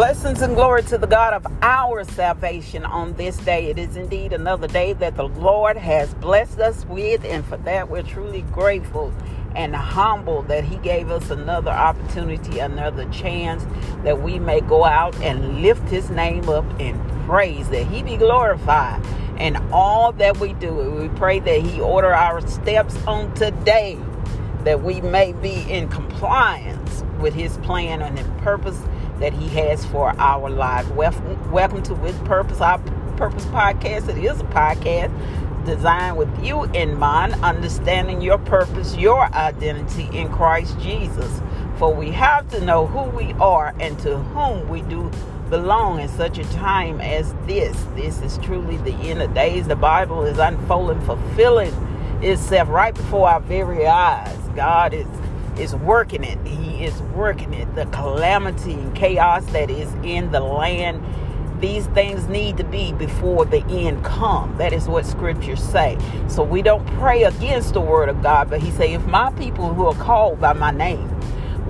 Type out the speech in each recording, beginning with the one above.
Blessings and glory to the God of our salvation on this day. It is indeed another day that the Lord has blessed us with, and for that we're truly grateful and humble that He gave us another opportunity, another chance that we may go out and lift His name up in praise, that He be glorified in all that we do. We pray that He order our steps on today, that we may be in compliance with His plan and His purpose that He has for our lives. Welcome to With Purpose, our Purpose podcast. It is a podcast designed with you in mind, understanding your purpose, your identity in Christ Jesus. For we have to know who we are and to whom we do belong in such a time as this. This is truly the end of days. The Bible is unfolding, fulfilling itself right before our very eyes. God is is working it. He is working it. The calamity and chaos that is in the land, these things need to be before the end come. That is what scriptures say. So we don't pray against the word of God, but he say, if my people who are called by my name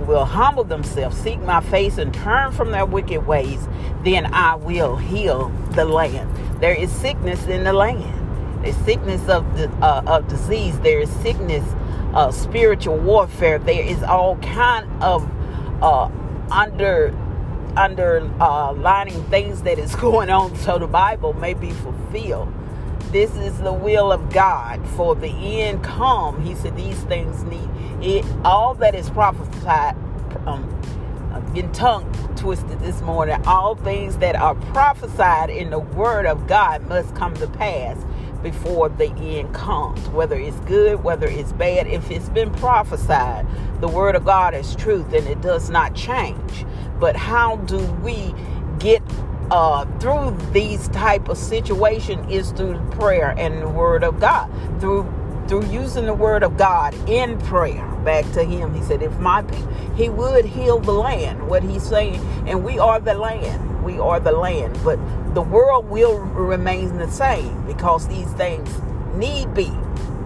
will humble themselves, seek my face, and turn from their wicked ways, then I will heal the land. There is sickness in the land. There's sickness of uh, of disease. There is sickness uh, spiritual warfare. There is all kind of uh, under underlining uh, things that is going on so the Bible may be fulfilled. This is the will of God for the end come. He said these things need it. All that is prophesied. Um, getting tongue twisted this morning. All things that are prophesied in the word of God must come to pass before the end comes. Whether it's good, whether it's bad, if it's been prophesied, the word of God is truth and it does not change. But how do we get uh, through these type of situation is through prayer and the word of God. Through through using the word of God in prayer back to him. He said, if my people, he would heal the land. What he's saying, and we are the land. We are the land. But the world will remain the same because these things need be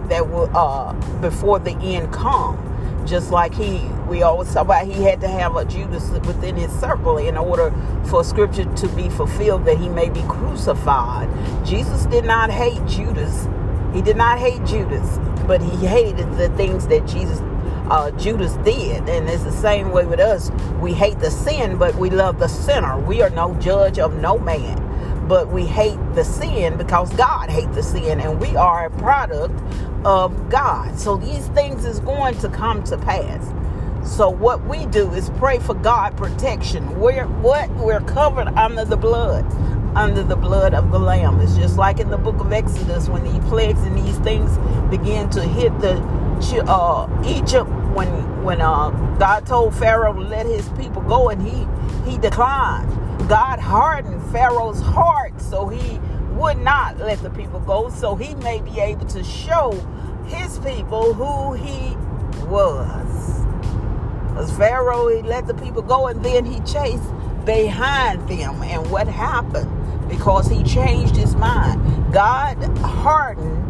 that will uh before the end come just like he we always talk about he had to have a judas within his circle in order for scripture to be fulfilled that he may be crucified jesus did not hate judas he did not hate judas but he hated the things that jesus uh, Judas did. And it's the same way with us. We hate the sin, but we love the sinner. We are no judge of no man but we hate the sin because God hates the sin and we are a product of God. So these things is going to come to pass. So what we do is pray for God protection. We're what we're covered under the blood, under the blood of the Lamb. It's just like in the book of Exodus when these plagues and these things begin to hit the uh, Egypt when when uh, God told Pharaoh to let his people go and he he declined. God hardened Pharaoh's heart so he would not let the people go, so he may be able to show his people who he was. As Pharaoh, he let the people go and then he chased behind them. And what happened? Because he changed his mind. God hardened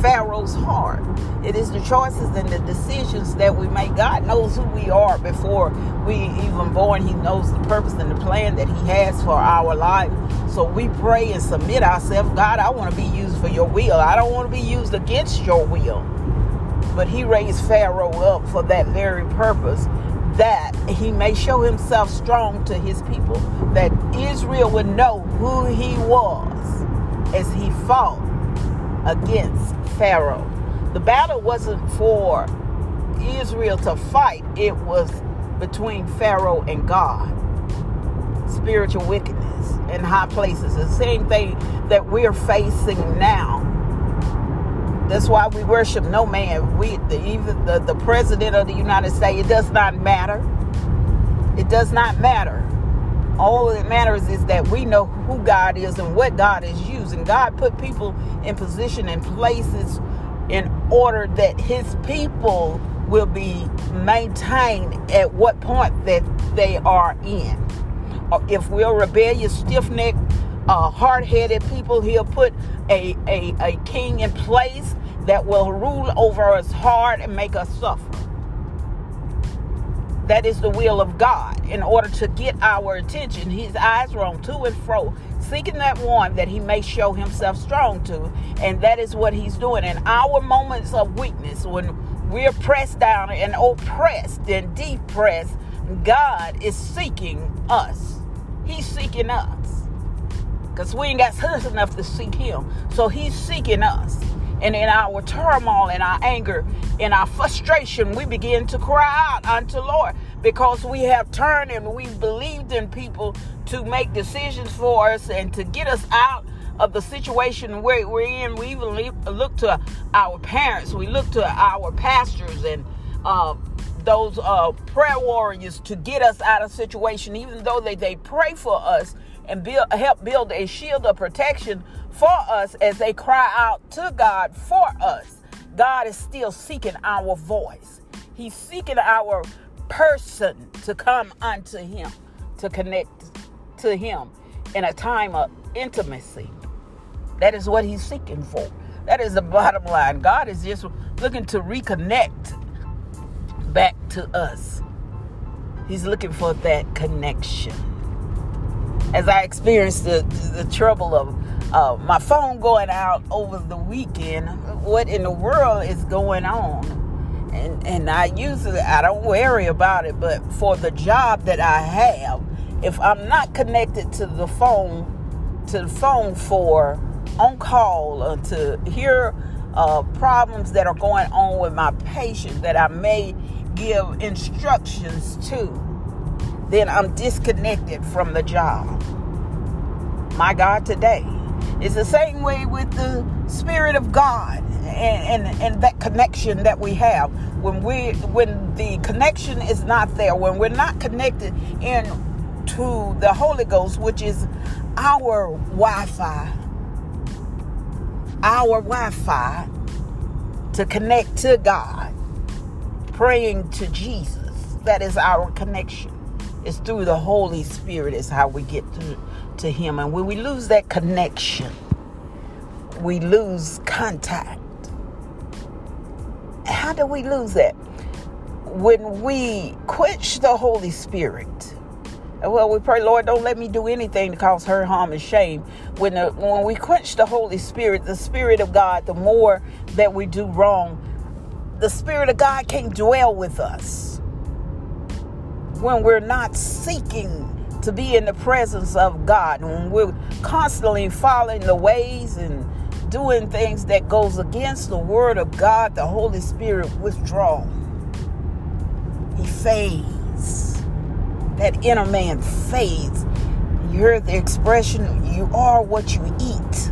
Pharaoh's heart. It is the choices and the decisions that we make. God knows who we are before we even born. He knows the purpose and the plan that He has for our life. So we pray and submit ourselves. God, I want to be used for your will. I don't want to be used against your will. But He raised Pharaoh up for that very purpose that he may show himself strong to his people, that Israel would know who he was as he fought against Pharaoh. The battle wasn't for Israel to fight, it was between Pharaoh and God. Spiritual wickedness in high places. The same thing that we're facing now. That's why we worship no man. We the, even the, the president of the United States, it does not matter. It does not matter. All that matters is that we know who God is and what God is using. God put people in position and places in order that his people will be maintained at what point that they are in. Uh, if we're rebellious, stiff necked, uh, hard headed people, he'll put a, a, a king in place that will rule over us hard and make us suffer. That is the will of God. In order to get our attention, his eyes roam to and fro, seeking that one that he may show himself strong to. And that is what he's doing. In our moments of weakness, when we're pressed down and oppressed and depressed, God is seeking us. He's seeking us. Because we ain't got sense enough to seek him. So he's seeking us. And in our turmoil and our anger, in our frustration, we begin to cry out unto Lord because we have turned and we believed in people to make decisions for us and to get us out of the situation where we're in. We even look to our parents, we look to our pastors and uh, those uh, prayer warriors to get us out of situation, even though they, they pray for us and build, help build a shield of protection for us as they cry out to God for us. God is still seeking our voice. He's seeking our person to come unto Him, to connect to Him in a time of intimacy. That is what He's seeking for. That is the bottom line. God is just looking to reconnect back to us. He's looking for that connection. As I experienced the, the trouble of uh, my phone going out over the weekend. What in the world is going on? And and I usually I don't worry about it, but for the job that I have, if I'm not connected to the phone to the phone for on call or to hear uh, problems that are going on with my patient that I may give instructions to, then I'm disconnected from the job. My God, today it's the same way with the Spirit of God and, and, and that connection that we have. When we when the connection is not there, when we're not connected in to the Holy Ghost, which is our Wi-Fi, our Wi-Fi to connect to God, praying to Jesus. That is our connection. It's through the Holy Spirit is how we get to to Him. And when we lose that connection, we lose contact. How do we lose that? When we quench the Holy Spirit. Well, we pray, Lord, don't let me do anything to cause her harm, and shame. When, the, when we quench the Holy Spirit, the Spirit of God, the more that we do wrong, the Spirit of God can't dwell with us. When we're not seeking to be in the presence of God. When we're constantly following the ways and doing things that goes against the word of God, the Holy Spirit withdraws. He fades. That inner man fades. You heard the expression, you are what you eat.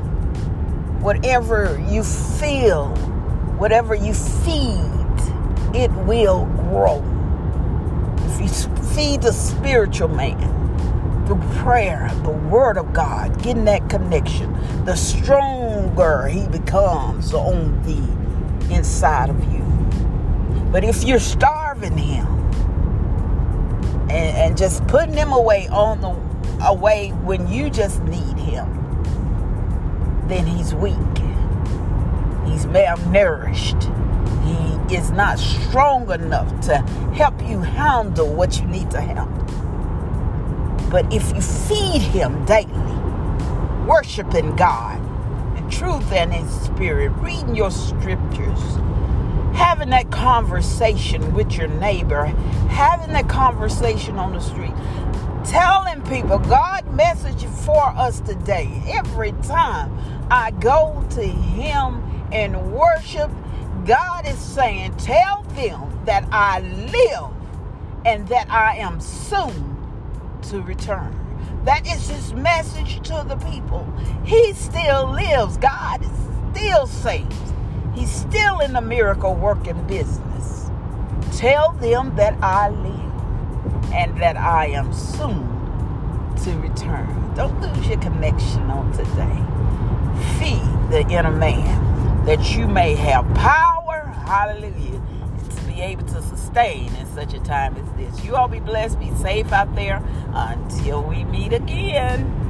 Whatever you feel, whatever you feed, it will grow. Feed the spiritual man, through prayer, the Word of God, getting that connection, the stronger He becomes on the inside of you. But if you're starving Him and, and just putting Him away on the away when you just need Him, then He's weak. He's malnourished. Is not strong enough to help you handle what you need to handle. But if you feed him daily, worshiping God in truth and in spirit, reading your scriptures, having that conversation with your neighbor, having that conversation on the street, telling people God message for us today. Every time I go to him and worship, God is saying, tell them that I live and that I am soon to return. That is his message to the people. He still lives. God is still saves. He's still in the miracle working business. Tell them that I live and that I am soon to return. Don't lose your connection on today. Feed the inner man that you may have power. Hallelujah to be able to sustain in such a time as this. You all be blessed, be safe out there until we meet again.